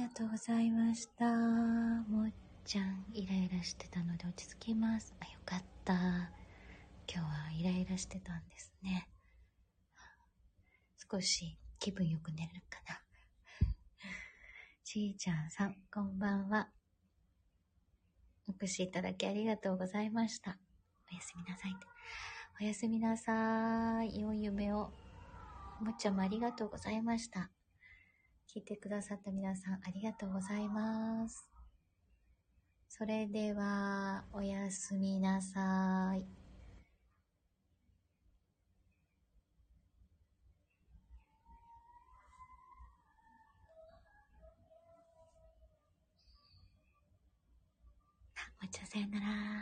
りがとうございました。もっちゃん、イライラしてたので落ち着きます。あ、よかった。今日はイライラしてたんですね。少し気分よく寝るかな。ちーちゃんさん、こんばんは。お越しいただきありがとうございました。おやすみなさい。おやすみなさい。良い夢を。もっちゃんもありがとうございました。聞いてくださった皆さんありがとうございます。それでは、おやすみなさい。もうちょさよなら。